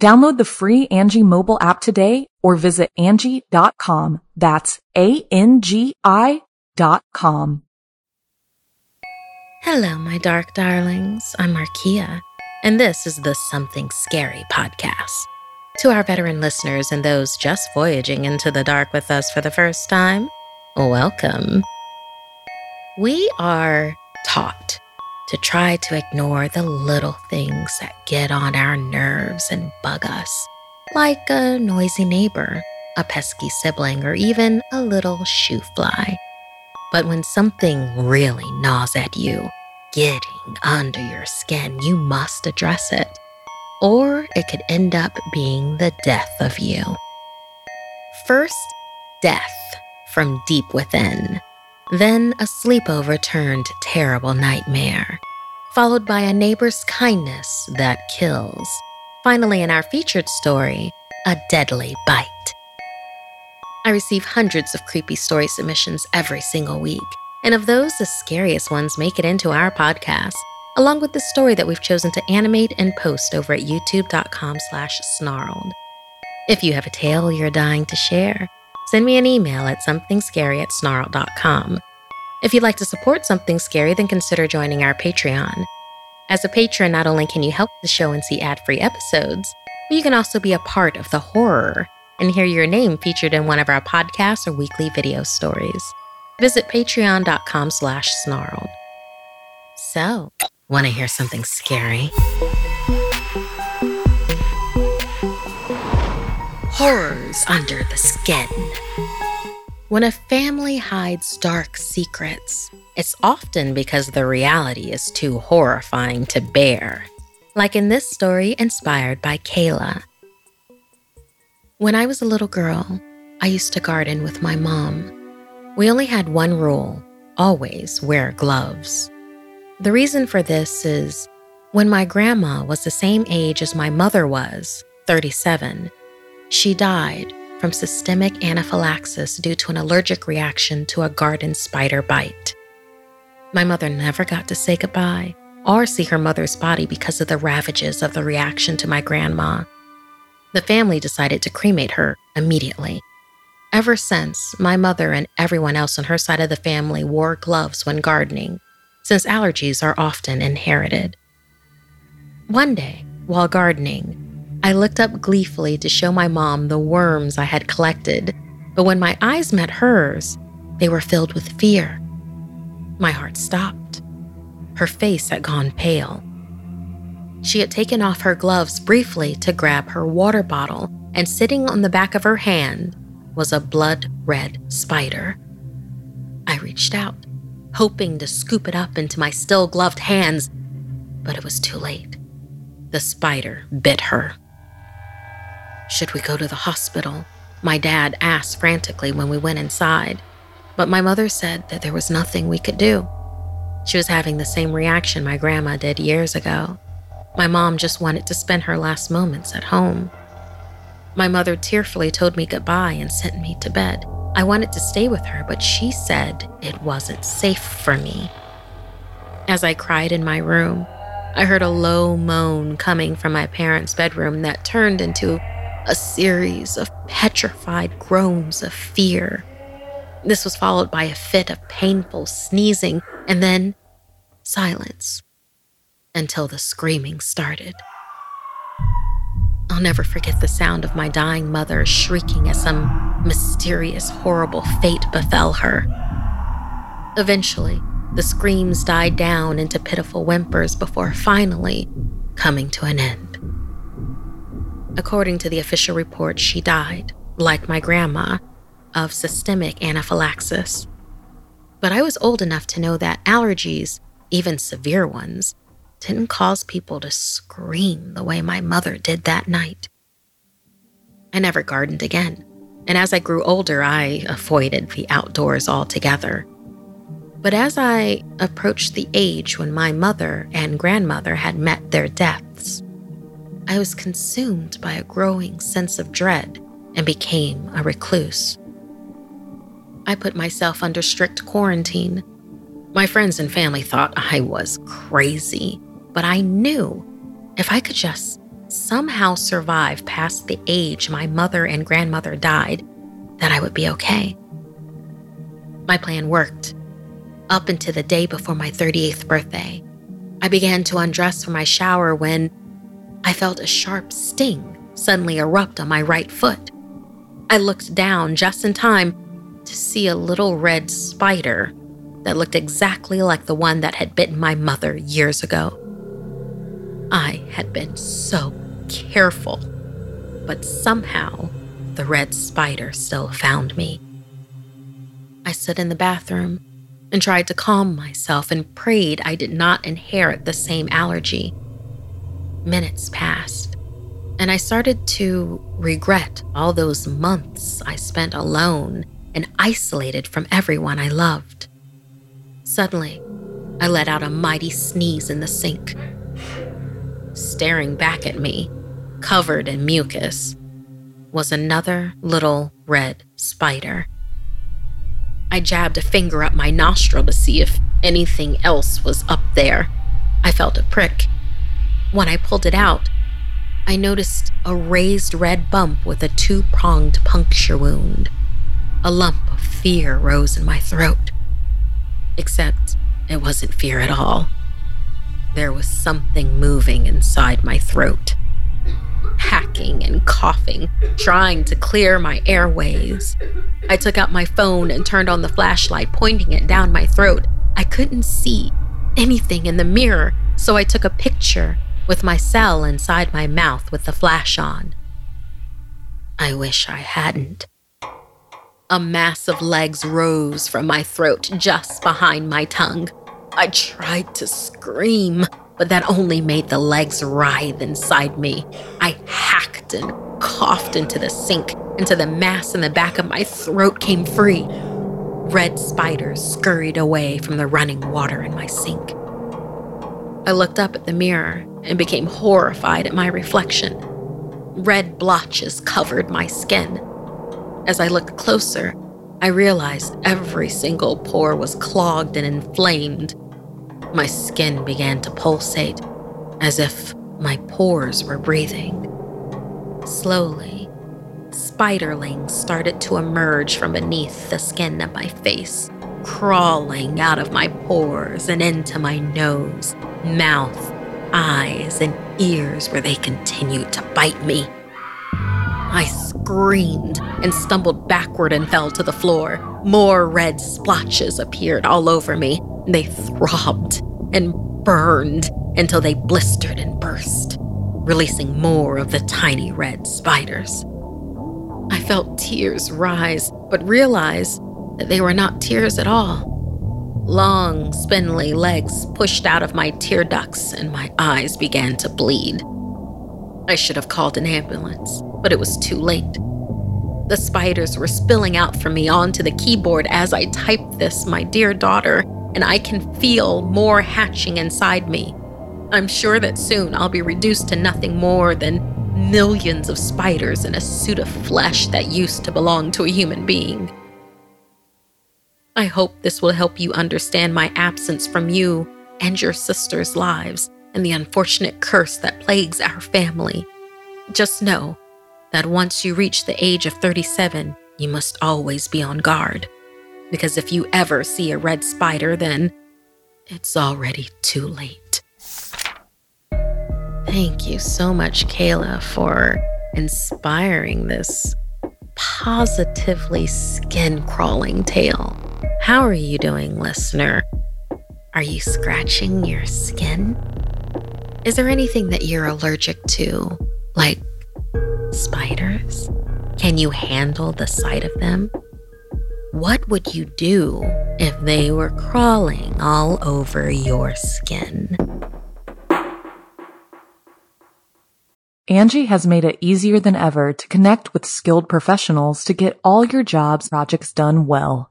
Download the free Angi mobile app today or visit Angi.com. That's A-N-G-I dot com. Hello, my dark darlings. I'm Markia, and this is the Something Scary podcast. To our veteran listeners and those just voyaging into the dark with us for the first time, welcome. We are taught to try to ignore the little things that get on our nerves and bug us, like a noisy neighbor, a pesky sibling, or even a little shoo fly. But when something really gnaws at you, getting under your skin, you must address it, or it could end up being the death of you. First, death from deep within. Then a sleepover turned terrible nightmare, followed by a neighbor's kindness that kills. Finally, in our featured story, a deadly bite. I receive hundreds of creepy story submissions every single week, and of those, the scariest ones make it into our podcast, along with the story that we've chosen to animate and post over at youtube.com slash snarled. If you have a tale you're dying to share, send me an email at somethingscary at. If you'd like to support Something Scary, then consider joining our Patreon. As a patron, not only can you help the show and see ad free episodes, but you can also be a part of the horror and hear your name featured in one of our podcasts or weekly video stories. Visit patreon.com slash snarled. So, want to hear something scary? Horrors under the skin. When a family hides dark secrets, it's often because the reality is too horrifying to bear. Like in this story inspired by Kayla. When I was a little girl, I used to garden with my mom. We only had one rule always wear gloves. The reason for this is when my grandma was the same age as my mother was, 37, she died from systemic anaphylaxis due to an allergic reaction to a garden spider bite. My mother never got to say goodbye or see her mother's body because of the ravages of the reaction to my grandma. The family decided to cremate her immediately. Ever since, my mother and everyone else on her side of the family wore gloves when gardening, since allergies are often inherited. One day, while gardening, I looked up gleefully to show my mom the worms I had collected, but when my eyes met hers, they were filled with fear. My heart stopped. Her face had gone pale. She had taken off her gloves briefly to grab her water bottle, and sitting on the back of her hand was a blood red spider. I reached out, hoping to scoop it up into my still gloved hands, but it was too late. The spider bit her. Should we go to the hospital? My dad asked frantically when we went inside, but my mother said that there was nothing we could do. She was having the same reaction my grandma did years ago. My mom just wanted to spend her last moments at home. My mother tearfully told me goodbye and sent me to bed. I wanted to stay with her, but she said it wasn't safe for me. As I cried in my room, I heard a low moan coming from my parents' bedroom that turned into a series of petrified groans of fear. This was followed by a fit of painful sneezing and then silence until the screaming started. I'll never forget the sound of my dying mother shrieking as some mysterious, horrible fate befell her. Eventually, the screams died down into pitiful whimpers before finally coming to an end. According to the official report, she died, like my grandma, of systemic anaphylaxis. But I was old enough to know that allergies, even severe ones, didn't cause people to scream the way my mother did that night. I never gardened again, and as I grew older, I avoided the outdoors altogether. But as I approached the age when my mother and grandmother had met their deaths, I was consumed by a growing sense of dread and became a recluse. I put myself under strict quarantine. My friends and family thought I was crazy, but I knew if I could just somehow survive past the age my mother and grandmother died, that I would be okay. My plan worked. Up until the day before my 38th birthday, I began to undress for my shower when I felt a sharp sting suddenly erupt on my right foot. I looked down just in time to see a little red spider that looked exactly like the one that had bitten my mother years ago. I had been so careful, but somehow the red spider still found me. I stood in the bathroom and tried to calm myself and prayed I did not inherit the same allergy. Minutes passed, and I started to regret all those months I spent alone and isolated from everyone I loved. Suddenly, I let out a mighty sneeze in the sink staring back at me, covered in mucus, was another little red spider. I jabbed a finger up my nostril to see if anything else was up there. I felt a prick. When I pulled it out, I noticed a raised red bump with a two pronged puncture wound. A lump of fear rose in my throat. Except it wasn't fear at all. There was something moving inside my throat, hacking and coughing, trying to clear my airways. I took out my phone and turned on the flashlight, pointing it down my throat. I couldn't see anything in the mirror, so I took a picture with my cell inside my mouth with the flash on. I wish I hadn't. A mass of legs rose from my throat just behind my tongue. I tried to scream, but that only made the legs writhe inside me. I hacked and coughed into the sink until the mass in the back of my throat came free. Red spiders scurried away from the running water in my sink. I looked up at the mirror and became horrified at my reflection. Red blotches covered my skin. As I looked closer, I realized every single pore was clogged and inflamed. My skin began to pulsate as if my pores were breathing. Slowly, spiderlings started to emerge from beneath the skin of my face, crawling out of my pores and into my nose, mouth, eyes, and ears where they continued to bite me. I screamed and stumbled backward and fell to the floor. More red splotches appeared all over me. They throbbed and burned until they blistered and burst, releasing more of the tiny red spiders. I felt tears rise, but realized that they were not tears at all. Long, spindly legs pushed out of my tear ducts, and my eyes began to bleed. I should have called an ambulance but it was too late. The spiders were spilling out from me onto the keyboard as I typed this, my dear daughter, and I can feel more hatching inside me. I'm sure that soon I'll be reduced to nothing more than millions of spiders in a suit of flesh that used to belong to a human being. I hope this will help you understand my absence from you and your sister's lives and the unfortunate curse that plagues our family. Just know that once you reach the age of 37, you must always be on guard. Because if you ever see a red spider, then it's already too late. Thank you so much, Kayla, for inspiring this positively skin crawling tale. How are you doing, listener? Are you scratching your skin? Is there anything that you're allergic to, like spiders? Can you handle the sight of them? What would you do if they were crawling all over your skin? Angi has made it easier than ever to connect with skilled professionals to get all your jobs projects done well.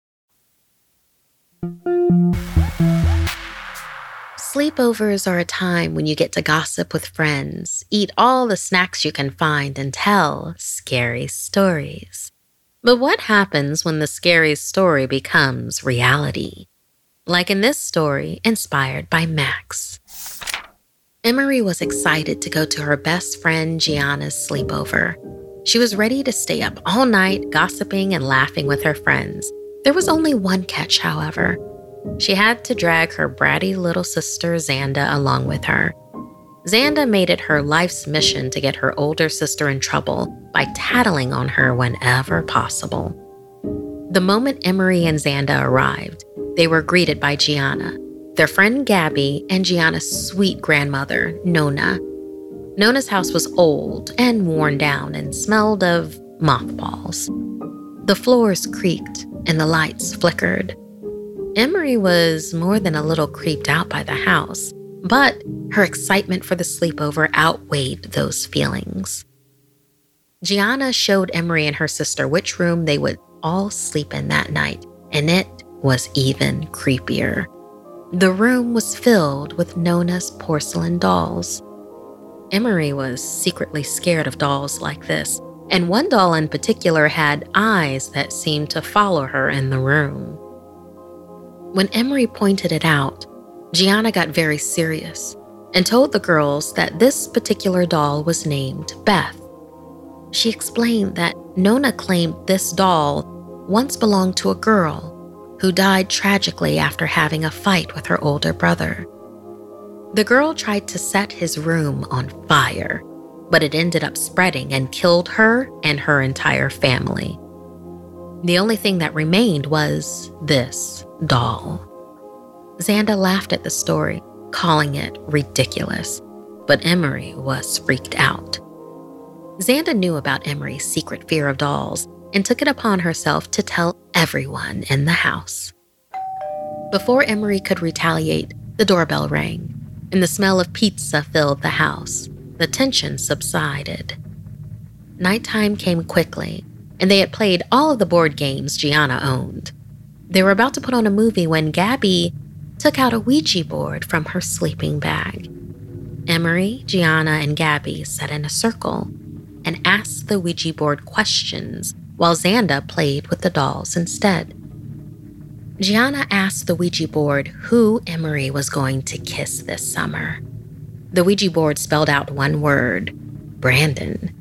Sleepovers are a time when you get to gossip with friends, eat all the snacks you can find, and tell scary stories. But what happens when the scary story becomes reality? Like in this story, inspired by Max. Emery was excited to go to her best friend Gianna's sleepover. She was ready to stay up all night, gossiping and laughing with her friends. There was only one catch, however. She had to drag her bratty little sister Xanda along with her. Xanda made it her life's mission to get her older sister in trouble by tattling on her whenever possible. The moment Emery and Xanda arrived, they were greeted by Gianna, their friend Gabby, and Gianna's sweet grandmother, Nona. Nona's house was old and worn down and smelled of mothballs. The floors creaked and the lights flickered. Emery was more than a little creeped out by the house, but her excitement for the sleepover outweighed those feelings. Gianna showed Emery and her sister which room they would all sleep in that night, and it was even creepier. The room was filled with Nona's porcelain dolls. Emery was secretly scared of dolls like this, and one doll in particular had eyes that seemed to follow her in the room. When Emery pointed it out, Gianna got very serious and told the girls that this particular doll was named Beth. She explained that Nona claimed this doll once belonged to a girl who died tragically after having a fight with her older brother. The girl tried to set his room on fire, but it ended up spreading and killed her and her entire family. The only thing that remained was this doll. Xanda laughed at the story, calling it ridiculous, but Emery was freaked out. Xanda knew about Emery's secret fear of dolls and took it upon herself to tell everyone in the house. Before Emery could retaliate, the doorbell rang, and the smell of pizza filled the house. The tension subsided. Nighttime came quickly, and they had played all of the board games Gianna owned. They were about to put on a movie when Gabby took out a Ouija board from her sleeping bag. Emery, Gianna, and Gabby sat in a circle and asked the Ouija board questions while Xanda played with the dolls instead. Gianna asked the Ouija board who Emery was going to kiss this summer. The Ouija board spelled out one word Brandon.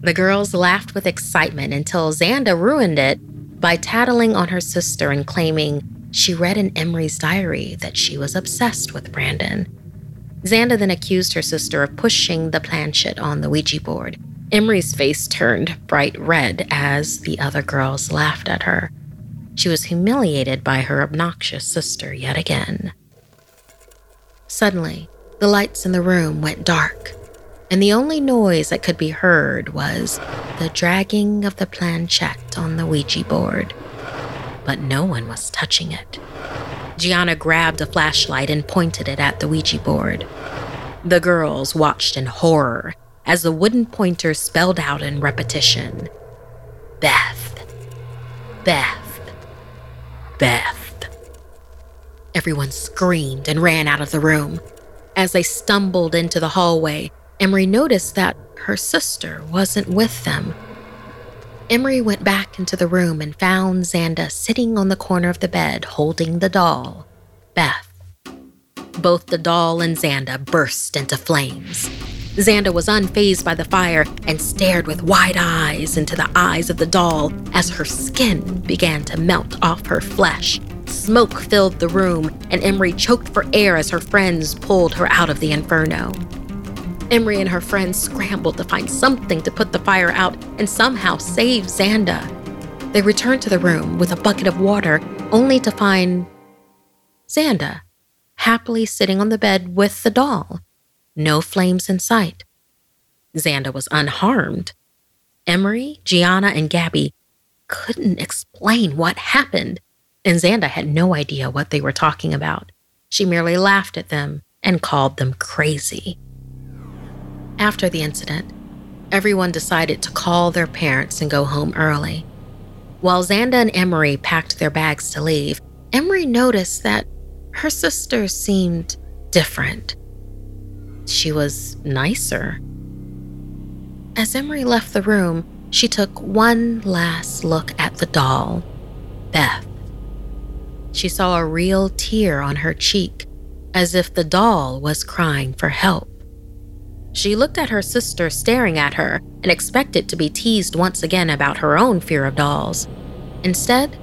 The girls laughed with excitement until Xanda ruined it by tattling on her sister and claiming she read in Emery's diary that she was obsessed with Brandon. Xanda then accused her sister of pushing the planchette on the Ouija board Emery's face turned bright red as the other girls laughed at her. She was humiliated by her obnoxious sister yet again. Suddenly, the lights in the room went dark, and the only noise that could be heard was the dragging of the planchette on the Ouija board. But no one was touching it. Gianna grabbed a flashlight and pointed it at the Ouija board. The girls watched in horror as the wooden pointer spelled out in repetition Beth, Beth, Beth. Everyone screamed and ran out of the room. As they stumbled into the hallway, Emery noticed that her sister wasn't with them. Emery went back into the room and found Xanda sitting on the corner of the bed holding the doll, Beth. Both the doll and Xanda burst into flames. Xanda was unfazed by the fire and stared with wide eyes into the eyes of the doll as her skin began to melt off her flesh. Smoke filled the room, and Emery choked for air as her friends pulled her out of the inferno. Emery and her friends scrambled to find something to put the fire out and somehow save Xanda. They returned to the room with a bucket of water, only to find Xanda happily sitting on the bed with the doll. No flames in sight. Xanda was unharmed. Emery, Gianna, and Gabby couldn't explain what happened, and Xanda had no idea what they were talking about. She merely laughed at them and called them crazy. After the incident, everyone decided to call their parents and go home early. While Xanda and Emery packed their bags to leave, Emery noticed that her sister seemed different. She was nicer. As Emery left the room, she took one last look at the doll, Beth. She saw a real tear on her cheek, as if the doll was crying for help. She looked at her sister staring at her and expected to be teased once again about her own fear of dolls. Instead,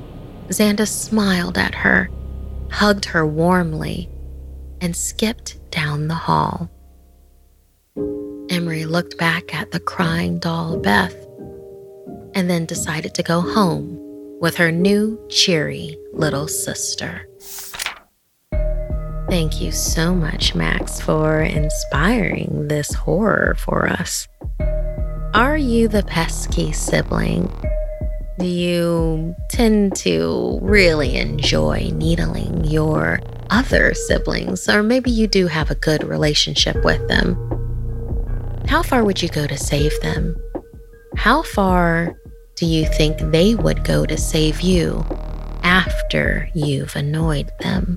Xanda smiled at her, hugged her warmly, and skipped down the hall. Emery looked back at the crying doll Beth and then decided to go home with her new cheery little sister. Thank you so much, Max, for inspiring this horror for us. Are you the pesky sibling? Do you tend to really enjoy needling your other siblings, or maybe you do have a good relationship with them? How far would you go to save them? How far do you think they would go to save you after you've annoyed them?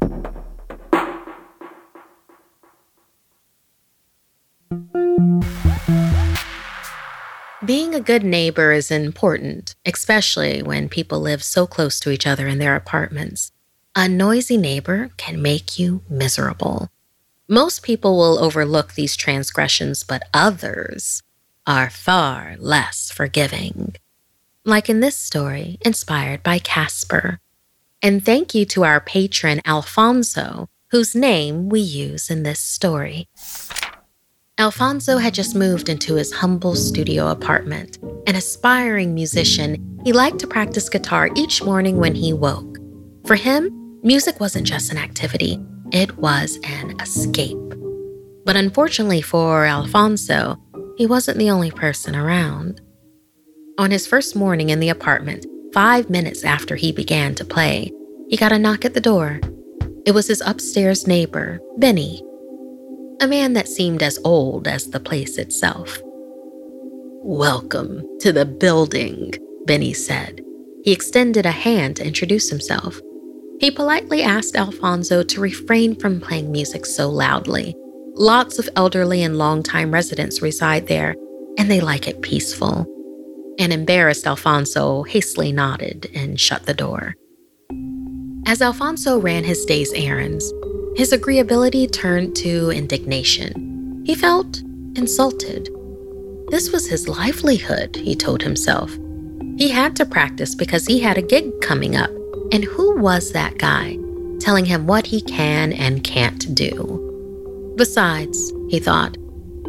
Being a good neighbor is important, especially when people live so close to each other in their apartments. A noisy neighbor can make you miserable. Most people will overlook these transgressions, but others are far less forgiving. Like in this story, inspired by Casper. And thank you to our patron Alfonso, whose name we use in this story. Alfonso had just moved into his humble studio apartment. An aspiring musician, he liked to practice guitar each morning when he woke. For him, music wasn't just an activity, it was an escape. But unfortunately for Alfonso, he wasn't the only person around. On his first morning in the apartment, five minutes after he began to play, he got a knock at the door. It was his upstairs neighbor, Benny, a man that seemed as old as the place itself. Welcome to the building, Benny said. He extended a hand to introduce himself. He politely asked Alfonso to refrain from playing music so loudly. Lots of elderly and longtime residents reside there, and they like it peaceful. An embarrassed Alfonso hastily nodded and shut the door. As Alfonso ran his day's errands, his agreeability turned to indignation. He felt insulted. This was his livelihood, he told himself. He had to practice because he had a gig coming up. And who was that guy telling him what he can and can't do? Besides, he thought,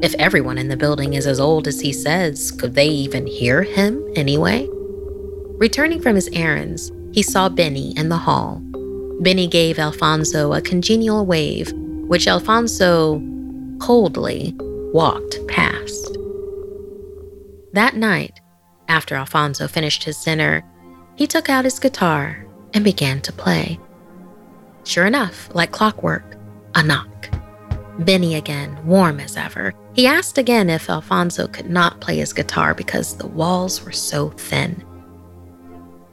if everyone in the building is as old as he says, could they even hear him anyway? Returning from his errands, he saw Benny in the hall Benny gave Alfonso a congenial wave, which Alfonso coldly walked past. That night, after Alfonso finished his dinner, he took out his guitar and began to play. Sure enough, like clockwork, a knock. Benny again, warm as ever. He asked again if Alfonso could not play his guitar because the walls were so thin.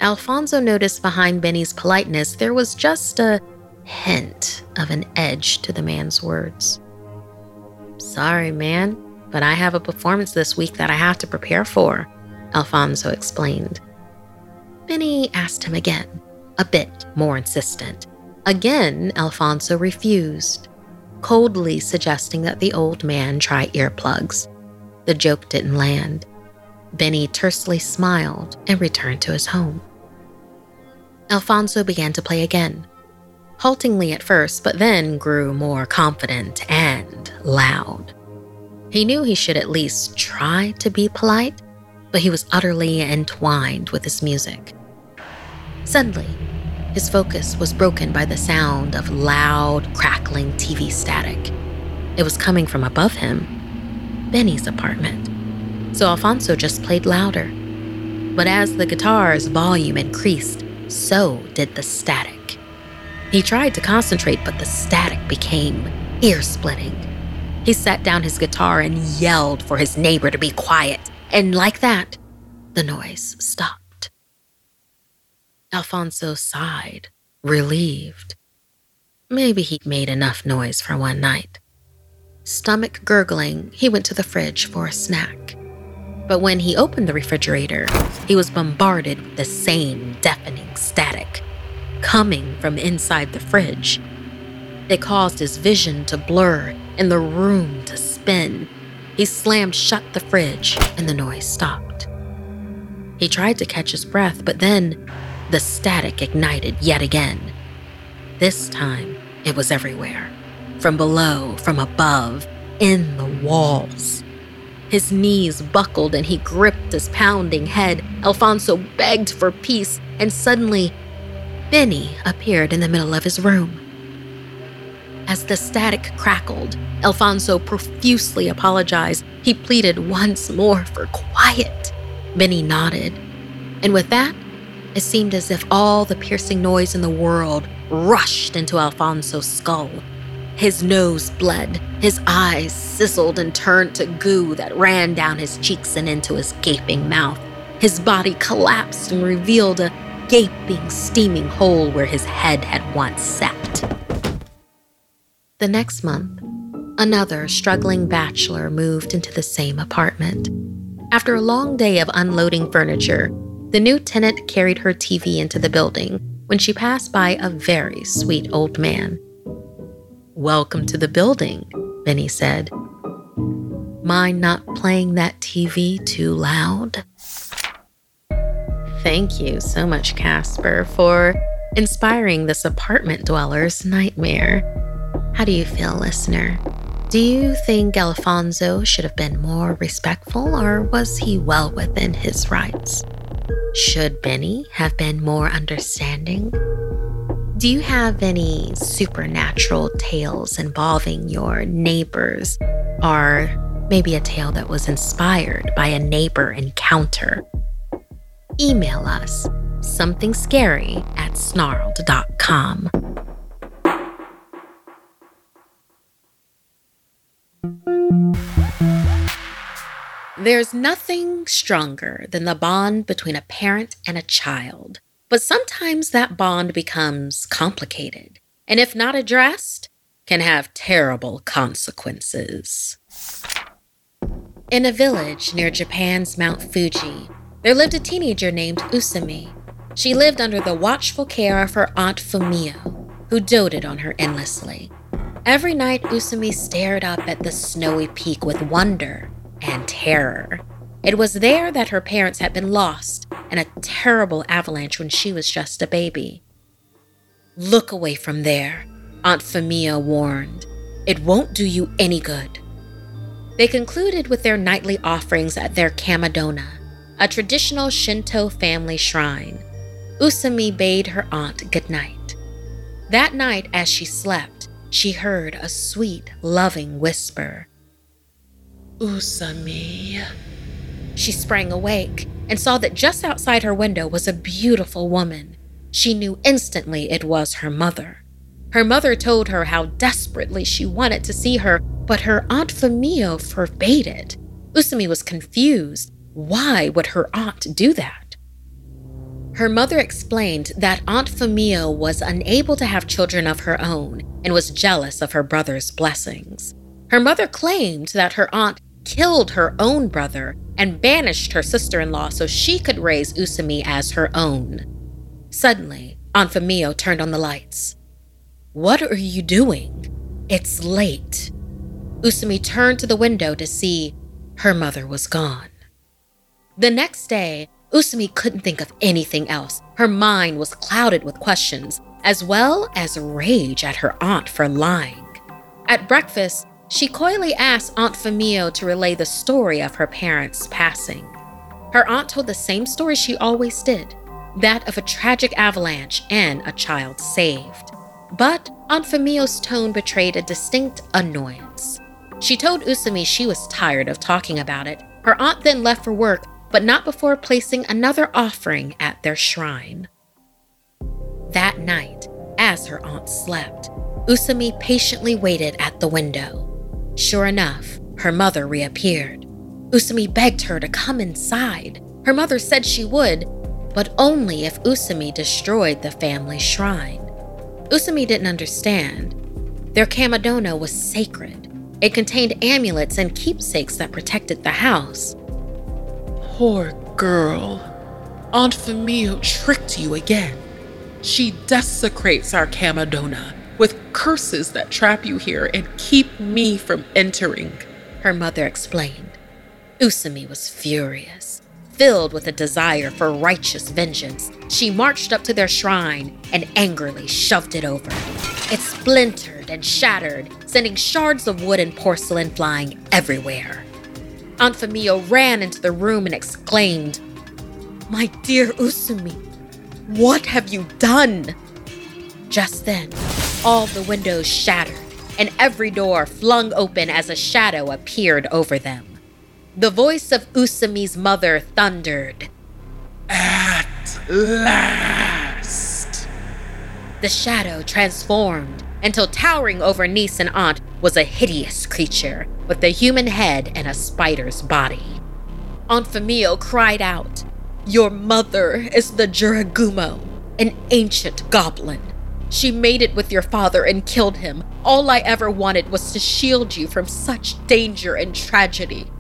Alfonso noticed behind Benny's politeness there was just a hint of an edge to the man's words. Sorry, man, but I have a performance this week that I have to prepare for, Alfonso explained. Benny asked him again, a bit more insistent. Again, Alfonso refused, coldly suggesting that the old man try earplugs. The joke didn't land. Benny tersely smiled and returned to his home. Alfonso began to play again, haltingly at first, but then grew more confident and loud. He knew he should at least try to be polite, but he was utterly entwined with his music. Suddenly, his focus was broken by the sound of loud, crackling TV static. It was coming from above him, Benny's apartment. So Alfonso just played louder. But as the guitar's volume increased, so did the static. He tried to concentrate, but the static became ear splitting. He set down his guitar and yelled for his neighbor to be quiet, and like that, the noise stopped. Alfonso sighed, relieved. Maybe he'd made enough noise for one night. Stomach gurgling, he went to the fridge for a snack. But when he opened the refrigerator, he was bombarded with the same deafening static coming from inside the fridge. It caused his vision to blur and the room to spin. He slammed shut the fridge and the noise stopped. He tried to catch his breath, but then the static ignited yet again. This time, it was everywhere from below, from above, in the walls. His knees buckled and he gripped his pounding head. Alfonso begged for peace, and suddenly, Benny appeared in the middle of his room. As the static crackled, Alfonso profusely apologized. He pleaded once more for quiet. Benny nodded. And with that, it seemed as if all the piercing noise in the world rushed into Alfonso's skull. His nose bled, his eyes sizzled and turned to goo that ran down his cheeks and into his gaping mouth. His body collapsed and revealed a gaping, steaming hole where his head had once sat. The next month, another struggling bachelor moved into the same apartment. After a long day of unloading furniture, the new tenant carried her TV into the building when she passed by a very sweet old man. Welcome to the building, Benny said. Mind not playing that TV too loud? Thank you so much, Casper, for inspiring this apartment dweller's nightmare. How do you feel, listener? Do you think Alfonso should have been more respectful, or was he well within his rights? Should Benny have been more understanding? Do you have any supernatural tales involving your neighbors, or maybe a tale that was inspired by a neighbor encounter? Email us something scary at snarled.com. There's nothing stronger than the bond between a parent and a child. But sometimes that bond becomes complicated, and if not addressed, can have terrible consequences. In a village near Japan's Mount Fuji, there lived a teenager named Usami. She lived under the watchful care of her Aunt Fumio, who doted on her endlessly. Every night, Usami stared up at the snowy peak with wonder and terror. It was there that her parents had been lost in a terrible avalanche when she was just a baby. Look away from there, Aunt Fumio warned. It won't do you any good. They concluded with their nightly offerings at their kamidana, a traditional Shinto family shrine. Usami bade her aunt good night. That night, as she slept, she heard a sweet, loving whisper. Usami. She sprang awake and saw that just outside her window was a beautiful woman. She knew instantly it was her mother. Her mother told her how desperately she wanted to see her, but her Aunt Famio forbade it. Usami was confused. Why would her aunt do that? Her mother explained that Aunt Famio was unable to have children of her own and was jealous of her brother's blessings. Her mother claimed that her aunt killed her own brother and banished her sister in law so she could raise Usami as her own. Suddenly, Aunt Famio turned on the lights. What are you doing? It's late. Usami turned to the window to see her mother was gone. The next day, Usami couldn't think of anything else. Her mind was clouded with questions, as well as rage at her aunt for lying. At breakfast, she coyly asked Aunt Famio to relay the story of her parents' passing. Her aunt told the same story she always did that of a tragic avalanche and a child saved. But Aunt Famio's tone betrayed a distinct annoyance. She told Usami she was tired of talking about it. Her aunt then left for work, but not before placing another offering at their shrine. That night, as her aunt slept, Usami patiently waited at the window. Sure enough, her mother reappeared. Usumi begged her to come inside. Her mother said she would, but only if Usumi destroyed the family shrine. Usumi didn't understand. Their kamidana was sacred. It contained amulets and keepsakes that protected the house. Poor girl. Aunt Famio tricked you again. She desecrates our kamidana with curses that trap you here and keep me from entering, her mother explained. Usumi was furious. Filled with a desire for righteous vengeance, she marched up to their shrine and angrily shoved it over. It splintered and shattered, sending shards of wood and porcelain flying everywhere. Aunt Famio ran into the room and exclaimed, My dear Usumi, what have you done? Just then, all the windows shattered and every door flung open as a shadow appeared over them. The voice of Usumi's mother thundered. At last! The shadow transformed until towering over niece and aunt was a hideous creature with a human head and a spider's body. Aunt Famio cried out, Your mother is the Jorogumo, an ancient goblin. She made it with your father and killed him. All I ever wanted was to shield you from such danger and tragedy.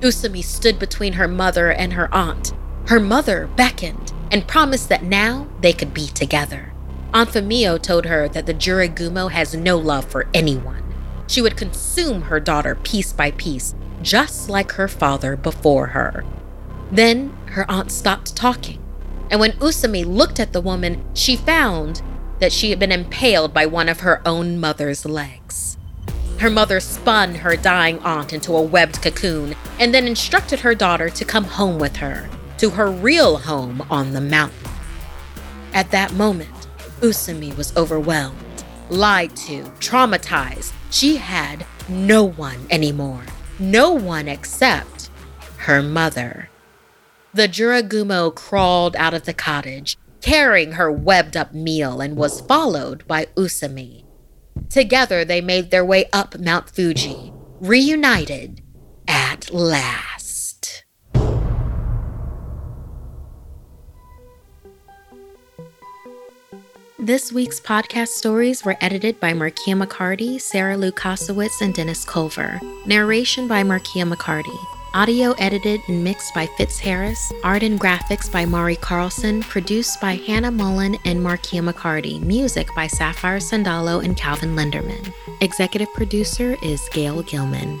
Usumi stood between her mother and her aunt. Her mother beckoned and promised that now they could be together. Aunt Famio told her that the Jorogumo has no love for anyone. She would consume her daughter piece by piece, just like her father before her. Then her aunt stopped talking, and when Usumi looked at the woman, she found that she had been impaled by one of her own mother's legs. Her mother spun her dying aunt into a webbed cocoon and then instructed her daughter to come home with her to her real home on the mountain. At that moment, Usumi was overwhelmed, lied to, traumatized. She had no one anymore. No one except her mother. The Jorogumo crawled out of the cottage, carrying her webbed up meal, and was followed by Usami. Together, they made their way up Mount Fuji, reunited at last. This week's podcast stories were edited by Markia McCarty, Sarah Lukasiewicz, and Dennis Culver. Narration by Markia McCarty. Audio edited and mixed by Fitz Harris. Art and graphics by Mari Carlson. Produced by Hannah Mullen and Markia McCarty. Music by Sapphire Sandalo and Calvin Linderman. Executive producer is Gail Gilman.